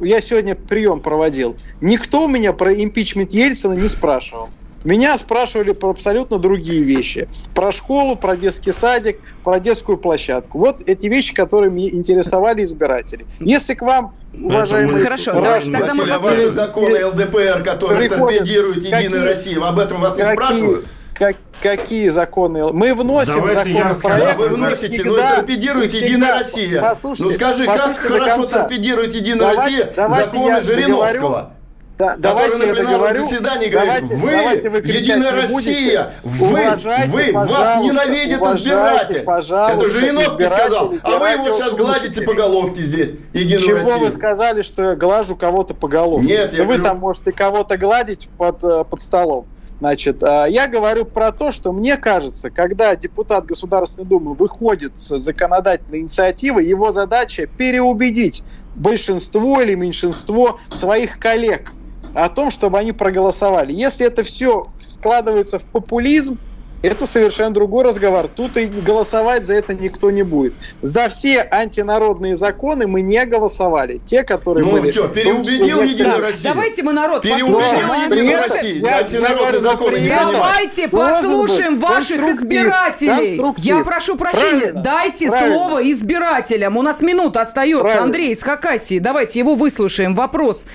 я сегодня прием проводил, никто у меня про импичмент Ельцина не спрашивал. Меня спрашивали про абсолютно другие вещи. Про школу, про детский садик, про детскую площадку. Вот эти вещи, которые меня интересовали избиратели. Если к вам уважаемые... Хорошо, давайте тогда мы Ваши законы ЛДПр, которые торпедируют Единую Россию, об этом вас не спрашивают? как, какие законы? Мы вносим Давайте я законопроект. Да, вы вносите, но торпедирует Единая Россия. Послушайте, ну скажи, как послушайте хорошо торпедирует Единая Давайте- Россия давайте законы Жириновского? Да, давайте на пленарном заседании говорит, Давайте- вы, давайте вы Единая. Россия, вы, Уважайте, вы, вас ненавидит избиратель. Это Жириновский сказал, а вы его сейчас гладите по головке здесь, Единую Чего Россию. вы сказали, что я глажу кого-то по головке? Нет, я вы говорю- там можете кого-то гладить под, э, под столом. Значит, а, я говорю про то, что мне кажется, когда депутат Государственной Думы выходит с законодательной инициативой, его задача переубедить большинство или меньшинство своих коллег о том, чтобы они проголосовали. Если это все складывается в популизм, это совершенно другой разговор. Тут и голосовать за это никто не будет. За все антинародные законы мы не голосовали. Те, которые Ну были... что, переубедил Единую Россию? давайте мы народ Переубедил Единую Россию? я- Антинародные законы не. Давайте послушаем ваших избирателей. Я прошу прощения, Правильно, дайте правильно. слово избирателям. У нас минута остается. Правильно. Андрей из Хакасии. Давайте его выслушаем. Вопрос.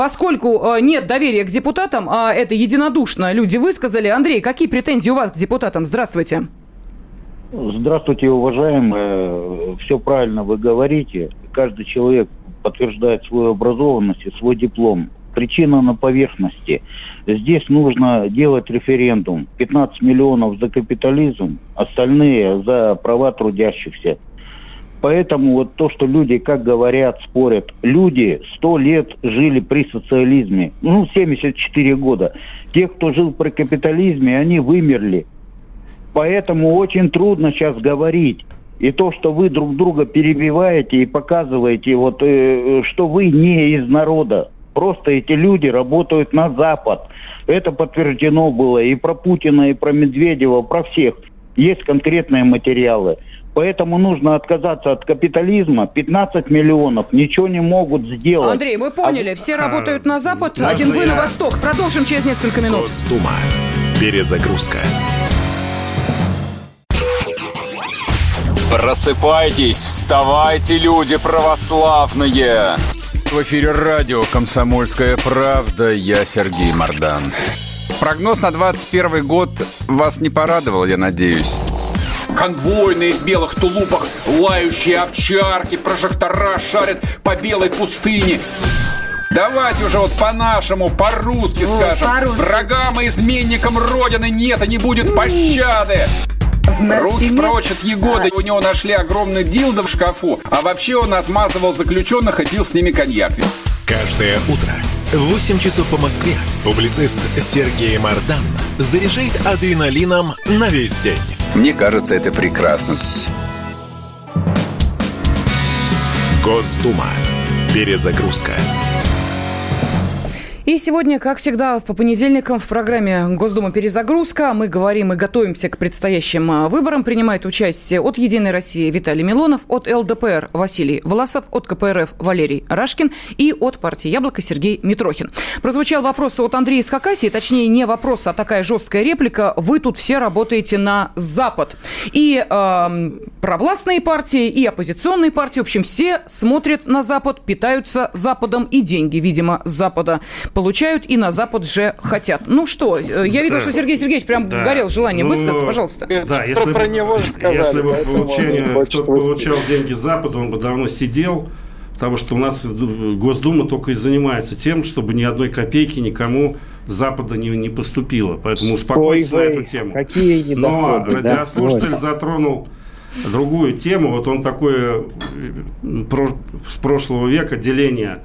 Поскольку э, нет доверия к депутатам, а это единодушно люди высказали. Андрей, какие претензии у вас к депутатам? Здравствуйте. Здравствуйте, уважаемые. Все правильно вы говорите. Каждый человек подтверждает свою образованность и свой диплом. Причина на поверхности. Здесь нужно делать референдум. 15 миллионов за капитализм, остальные за права трудящихся. Поэтому вот то, что люди, как говорят, спорят, люди сто лет жили при социализме, ну, 74 года. Те, кто жил при капитализме, они вымерли. Поэтому очень трудно сейчас говорить. И то, что вы друг друга перебиваете и показываете, вот, э, что вы не из народа. Просто эти люди работают на Запад. Это подтверждено было и про Путина, и про Медведева, про всех. Есть конкретные материалы. Поэтому нужно отказаться от капитализма. 15 миллионов ничего не могут сделать. Андрей, мы поняли. Все работают на Запад, можно один вы я- на Восток. Продолжим через несколько минут. Госдума. Перезагрузка. Просыпайтесь, вставайте, люди православные! В эфире радио «Комсомольская правда». Я Сергей Мордан. Прогноз на 21 год вас не порадовал, я надеюсь. Конвойные в белых тулупах, лающие овчарки, прожектора шарят по белой пустыне. Давайте уже вот по-нашему, по-русски скажем. по-русски. Врагам и изменникам Родины нет и не будет пощады. Руки прочь от Егоды. У него нашли огромный дилдо в шкафу. А вообще он отмазывал заключенных и пил с ними коньяк. Каждое утро в 8 часов по Москве публицист Сергей Мардан заряжает адреналином на весь день. Мне кажется, это прекрасно. Госдума. Перезагрузка. И сегодня, как всегда, по понедельникам в программе Госдума «Перезагрузка» мы говорим и готовимся к предстоящим а, выборам. Принимает участие от «Единой России» Виталий Милонов, от ЛДПР Василий Власов, от КПРФ Валерий Рашкин и от партии «Яблоко» Сергей Митрохин. Прозвучал вопрос от Андрея из Хакасии, точнее, не вопрос, а такая жесткая реплика. Вы тут все работаете на Запад. И э, провластные партии, и оппозиционные партии, в общем, все смотрят на Запад, питаются Западом и деньги, видимо, Запада получают и на Запад же хотят. Ну что, э, я видела, что Сергей Сергеевич прям Да. горел желанием Ну, высказаться, пожалуйста. Да, Про- если, про бы- него же сказали, если бы получение, высказаться. получал деньги с Запада, он бы давно сидел, потому что у нас Госдума только и занимается тем, чтобы ни одной копейки никому с Запада не, не поступило. Поэтому успокойтесь на эту тему. какие Но недоходы, да? радиослушатель Ой. затронул другую тему. Вот он такое э, с прошлого века деление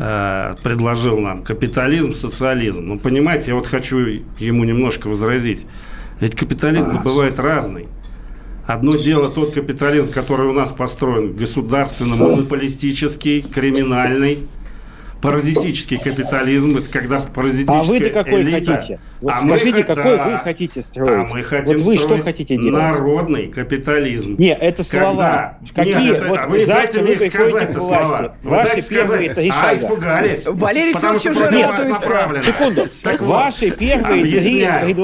э, предложил нам. Капитализм, социализм. Ну, понимаете, я вот хочу ему немножко возразить. Ведь капитализм бывает разный. Одно дело тот капитализм, который у нас построен, государственно-монополистический, криминальный, паразитический капитализм, это когда паразитическая А вы-то какой элита. хотите? Вот а скажите, мы, какой да, вы хотите строить? А мы хотим вот вы что строить хотите делать? народный капитализм. Не, это слова. Когда... Какие? Нет, это... вот а вы дайте вы мне сказать это слова. Вы Ваши дайте первые сказать. три А, шага. испугались. Валерий Федорович уже радуется. Секунду. Так вот, Ваши первые три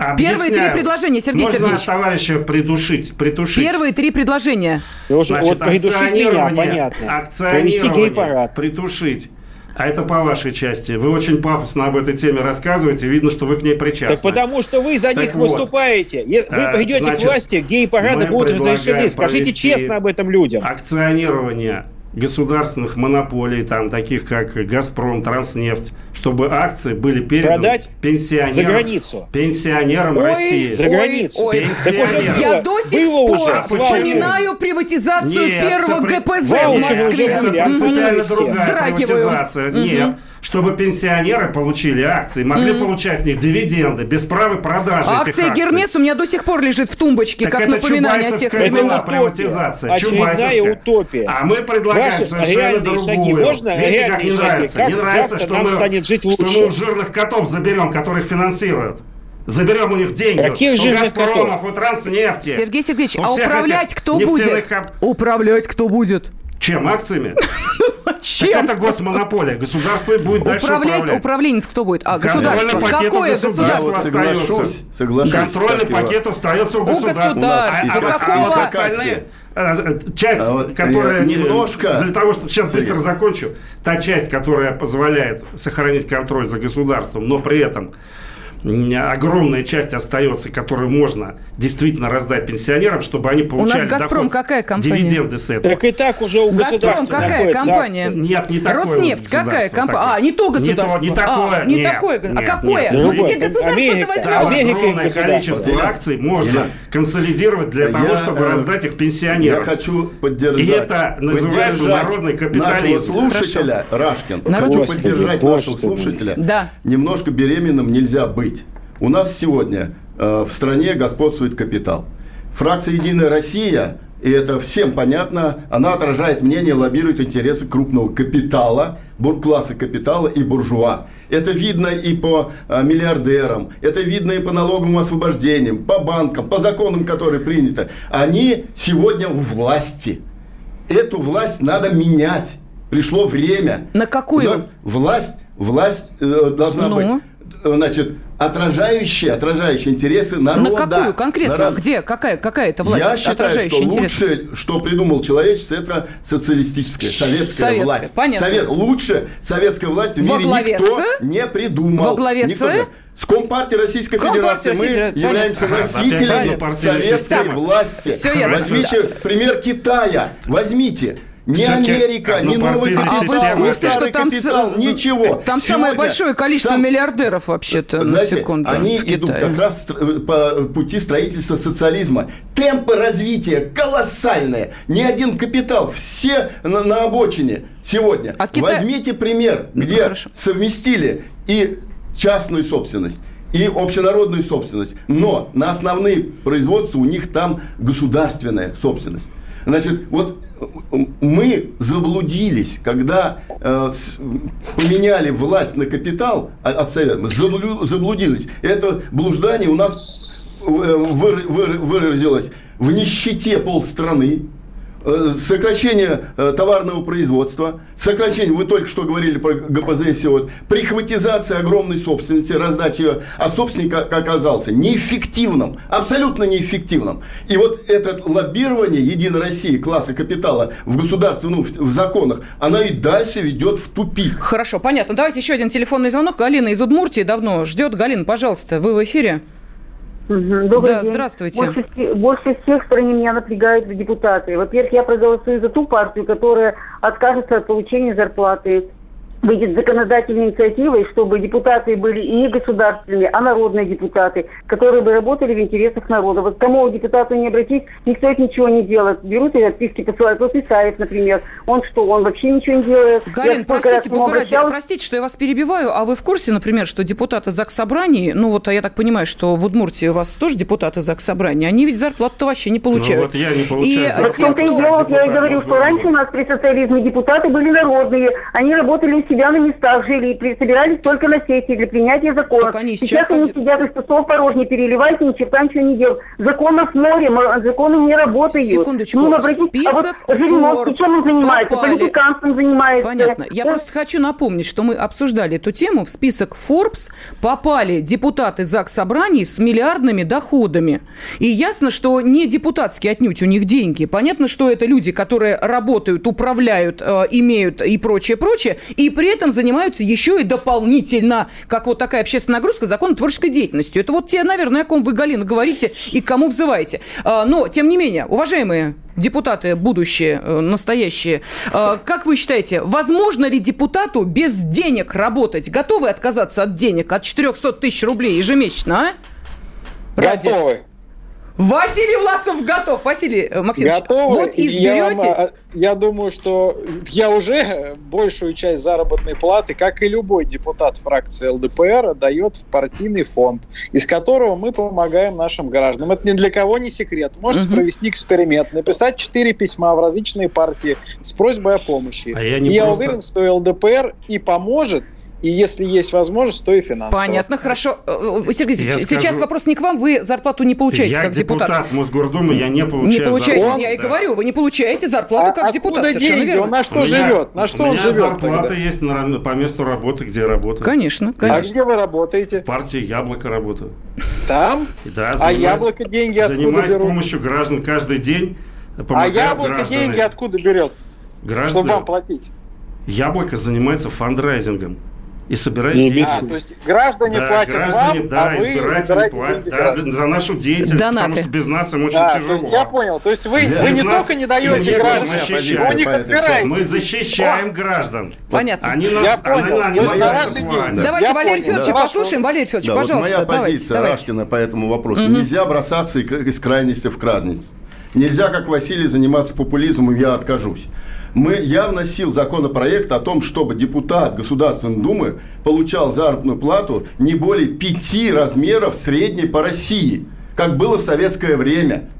объясняю. Первые три предложения, Сергей Можно Сергеевич. товарища придушить, притушить. Первые три предложения. Уже- Значит, вот придушить меня, акционирование- понятно. Акционирование, гей-парад. притушить. А это по вашей части. Вы очень пафосно об этой теме рассказываете. Видно, что вы к ней причастны. Так потому что вы за Так них вот. выступаете. Вы А, придете значит, к власти, гей-парады будут разрешены. Скажите честно об этом людям. Акционирование государственных монополий, там, таких как «Газпром», «Транснефть», чтобы акции были переданы Продать пенсионерам, за границу. пенсионерам Ой, России. За границу. ой. Пенсионерам. Я было- до сих было пор уже. Вспоминаю приватизацию Нет, первого при- ГПЗ в Москве. уже были, принципиально другая Вздрагиваю. приватизация. Мгм. Нет. Чтобы пенсионеры получили акции, могли получать с них дивиденды без права продажи А этих акция акций. Гермес у меня до сих пор лежит в тумбочке, Так как это напоминание о тех Чубайсовская была временах. приватизация. Очередная утопия. А мы предлагаем Ваши совершенно другую. шаги. Можно Видите, как не шаги? нравится? Как не нравится, что нам мы, станет жить что лучше? мы у жирных котов заберем, которых финансируют. Заберем у них деньги. Каких у жирных Газпромов, у Транснефти. Сергей Сергеевич, У а управлять этих кто будет? коп- Управлять кто будет? Чем? Акциями? <laughs> Чем? Так это госмонополия. Государство будет дальше Управлять, управлять. управленец кто будет? А, государство. Какое государство? остается. соглашусь, соглашусь. Контрольный пакет остается у У государства. А- а- а Какого? остальные, Часть, А вот, которая э, немножко- Для того, чтобы... Сейчас быстро закончу. Та часть, которая позволяет сохранить контроль за государством, но при этом огромная часть остается, которую можно действительно раздать пенсионерам, чтобы они получали «Газпром» доход, какая компания? дивиденды с этого. Так и так уже у «Газпром» какая компания? Нет, не такое. Роснефть, какая государство компания? А, не то Не государство. то, не такое. А, не нет, такое. А нет, какое? нет. Ну, где государство-то Америка. возьмем? Огромное государство. количество Я- акций можно я- консолидировать для Я, того, чтобы э, раздать их Я пенсионерам. хочу поддержать. И это называется народный капитализм. Нашего слушателя, Рашкин, Народный хочу поддержать нашего слушателя. Да. Немножко беременным нельзя быть. У нас сегодня э, в стране господствует капитал. Фракция «Единая Россия» и это всем понятно, она отражает мнение, лоббирует интересы крупного капитала, класса капитала и буржуа. Это видно и по э, миллиардерам, это видно и по налоговым освобождениям, по банкам, по законам, которые приняты. Они сегодня у власти. Эту власть надо менять. Пришло время. На какую? Но власть, власть э, должна Ну? быть, значит, отражающая, отражающая интересы народа. На какую конкретно? Народ- Где? Какая, какая это власть? Я считаю, что интересы? лучше, что придумал человечество, это социалистическая, советская, Советская, власть. понятно. Совет, лучше советская власть в Во мире главе никто с? не придумал. Во главе Никто с? не- С Компартией Российской Компартия Федерации мы Российской Федерации, являемся понятно. Ага, носителями советской власти. Всё ясно. Возьмите пример Китая. Возьмите. Ни Америка, ни новый однопартийная А вы капитал, в курсе, что там, с- капитал, ничего. там самое Сегодня большое количество сам- миллиардеров вообще-то, на знаете, секунду, они в идут Китае? как раз стр- по пути строительства социализма. Темпы развития колоссальные. Ни один капитал, все на, на обочине сегодня. А Китай- Возьмите пример, Ну, где хорошо. совместили и частную собственность, и общенародную собственность. Но на основные производства у них там государственная собственность. Значит, вот э, мы заблудились, когда э, поменяли власть на капитал от, Совета. Мы заблудились. Это блуждание у нас э, выр- выр- выразилось в нищете полстраны, сокращение э, товарного производства, сокращение, вы только что говорили про ГПЗ и все, вот, прихватизация огромной собственности, раздача ее, а собственник оказался неэффективным, абсолютно неэффективным. И вот это лоббирование Единой России, класса капитала в государстве, ну, в, законах, оно и дальше ведет в тупик. Хорошо, понятно. Давайте еще один телефонный звонок. Галина из Удмуртии давно ждет. Галина, пожалуйста, вы в эфире. Добрый Да, день. здравствуйте. Больше, больше всех в стране меня напрягают депутаты. Во-первых, я проголосую за ту партию, которая откажется от получения зарплаты. Выйдет законодательной инициативой, чтобы депутаты были и не государственные, а народные депутаты, которые бы работали в интересах народа. Вот кому депутату не обратить, никто это ничего не делает. Берут и отписки посылают. Вот Исаев, например. Он что, он вообще ничего не делает? Галин, простите, Бога ради, простите, что я вас перебиваю, а вы в курсе, например, что депутаты ЗАГС Собраний, ну вот а я так понимаю, что в Удмуртии у вас тоже депутаты ЗАГС Собраний, они ведь зарплату-то вообще не получают. Ну вот я не получаю. И вот те, кто... дело, я и говорю, что раньше у нас при социализме депутаты были народные, они работали себя на местах, жили и собирались только на сессии для принятия законов. они сейчас, сейчас они сидят из стол порожней переливают и ни черта ничего не делают. Законов море, законы не работают. Секундочку, ну, обратите, список а вот Жириновский чем он занимается? Попали. Политиканством занимается. Понятно. Я да. просто хочу напомнить, что мы обсуждали эту тему. В список Forbes попали депутаты ЗАГС Собраний с миллиардными доходами. И ясно, что не депутатские отнюдь у них деньги. Понятно, что это люди, которые работают, управляют, э, имеют и прочее, прочее, и при этом занимаются еще и дополнительно, как вот такая общественная нагрузка, законотворческой деятельностью. Это вот те, наверное, о ком вы, Галина, говорите и кому взываете. А, но, тем не менее, уважаемые депутаты будущие, э, настоящие, э, как вы считаете, возможно ли депутату без денег работать? Готовы отказаться от денег, от 400 тысяч рублей ежемесячно, а? Готовы. Василий Власов готов. Василий э, Максимович, Готовы. вот изберетесь. Я, вам, я думаю, что я уже большую часть заработной платы, как и любой депутат фракции ЛДПР, дает в партийный фонд, из которого мы помогаем нашим гражданам. Это ни для кого не секрет. Можете угу. провести эксперимент, написать четыре письма в различные партии с просьбой о помощи. А я не и просто... я уверен, что ЛДПР и поможет, и если есть возможность, то и финансово. Понятно, хорошо. Э, э, Сергей я сейчас скажу, вопрос не к вам, вы зарплату не получаете я как депутат. Я депутат Мосгордумы, я не получаю Не получаете, зарплату. я и говорю, вы не получаете зарплату а как депутат. Откуда деньги? Верно. Он на что живет? На что у он меня живет? зарплата тогда? есть на, по месту работы, где я работаю. Конечно, А конечно. где вы работаете? В партии «Яблоко» работаю. Там? Да, а яблоко деньги откуда Занимаюсь берут? помощью граждан каждый день. А яблоко граждане. деньги откуда берет? Граждане. Чтобы вам платить? Яблоко занимается фандрайзингом и собирает не деньги. А, то есть граждане да, платят граждане, вам, да, а вы избиратели платят да, за нашу деятельность, Донаты. потому что без нас им очень да, тяжело. То есть, я понял. То есть вы, вы не только не даете гражданам, вы у них отбираете. Мы защищаем граждан. Понятно. Они нас, я понял. Они, то есть на наши ваши деньги. Давайте я Валерий понял. Федорович Да. послушаем. Валерий Федорович, Да, пожалуйста, вот моя позиция. Рашкина по этому вопросу. Нельзя бросаться из крайности в крайность. Нельзя, как Василий, заниматься популизмом, я откажусь. Мы, я вносил законопроект о том, чтобы депутат Государственной Думы получал заработную плату не более пяти размеров средней по России, как было в советское время.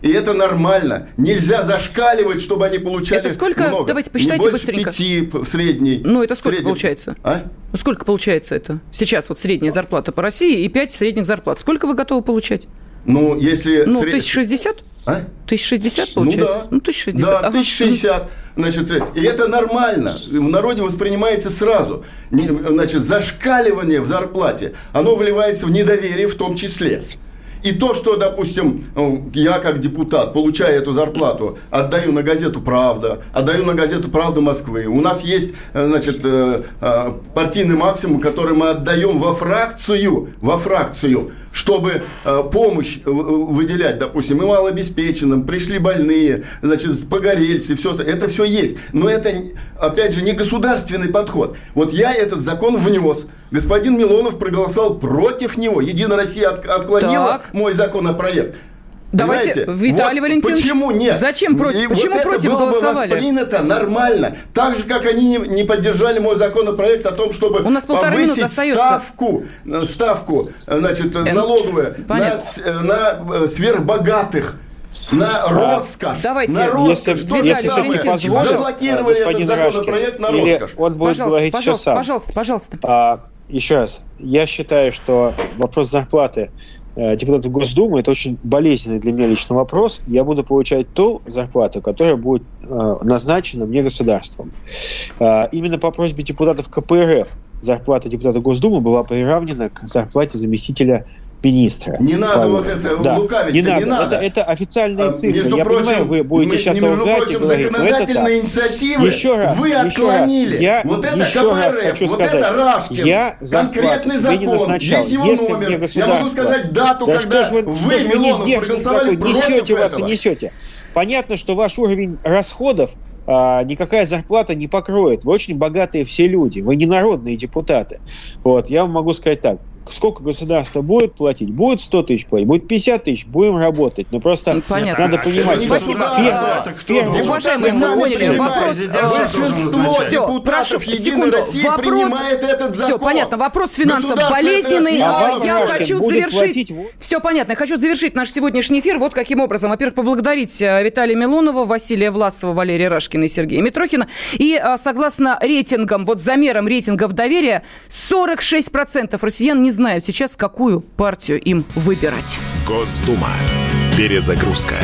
И это нормально. Нельзя зашкаливать, чтобы они получали Это сколько? много. Давайте посчитайте не больше быстренько. пяти в средней. Ну, это сколько средней- получается? А? Ну, Сколько получается это? Сейчас вот средняя зарплата по России и 5 средних зарплат. Сколько вы готовы получать? Ну, если... Ну, сред- 1060? А? 1060 получается? Ну да. Ну, 1060. Да, ага. 1060. Значит, и это нормально. В народе воспринимается сразу. Значит, зашкаливание в зарплате, оно вливается в недоверие в том числе. И то, что, допустим, э, я как депутат, получая эту зарплату, отдаю на газету «Правда», отдаю на газету «Правда Москвы». У нас есть, э, значит, э, партийный максимум, который мы отдаем во фракцию, во фракцию, чтобы помощь выделять, допустим, и малообеспеченным, пришли больные, значит, погорельцы, все, это все есть. Но это, опять же, не государственный подход. Вот я этот закон внес, господин Милонов проголосовал против него. Единая Россия от- отклонила Так. мой законопроект. Давайте, Понимаете? Виталий Вот Валентинович, Почему нет? зачем против? И Почему вот это против было голосовали? бы воспринято нормально. Так же, как они не, не поддержали мой законопроект о том, чтобы У нас повысить ставку, э, ставку э, значит, э, налоговую на, понятно. на сверхбогатых. На роскошь. Давайте. На роскошь. Если, То же если самое. Заблокировали этот господин законопроект на роскошь. он будет Пожалуйста, говорить пожалуйста, сам. пожалуйста, пожалуйста. А, еще раз, я считаю, что вопрос зарплаты э, депутатов Госдумы это очень болезненный для меня лично вопрос. Я буду получать ту зарплату, которая будет э, назначена мне государством. А, именно по просьбе депутатов КПРФ зарплата депутата Госдумы была приравнена к зарплате заместителя министра. Не надо Павлова. вот это Да. лукавить-то, не не надо. надо. Это, это официальные А, цифры. Между Я прочим, понимаю, вы будете мы- сейчас между прочим, говорить, но это законодательные так. инициативы Еще раз, вы еще раз. отклонили. Я вот это еще раз КПРФ, вот сказать, это Рашкин. я конкретный закон, есть его Если номер. Я могу сказать дату, Да когда вы, ж Милонов, проголосовали такой? против несете вас и этого. несете. Понятно, что ваш уровень расходов а, никакая зарплата не покроет. Вы очень богатые все люди, вы не народные депутаты. Вот, я вам могу сказать так, сколько государство будет платить? Будет 100 тысяч платить, будет 50 тысяч, будем работать. Но просто Понятно. надо понимать, что Спасибо. Первое, Уважаемые, мы поняли. Вопрос... Большинство все, депутатов прошу, Единой секунду. России вопрос... принимает этот закон. Все, понятно. Вопрос финансов болезненный. А я хочу завершить... Все понятно. Я хочу завершить наш сегодняшний эфир вот каким образом. Во-первых, поблагодарить э, Виталия Милонова, Василия Власова, Валерия Рашкина и Сергея Митрохина. И а, согласно рейтингам, вот замерам рейтингов доверия, 46% россиян не знают сейчас, какую партию им выбирать. Госдума. Перезагрузка.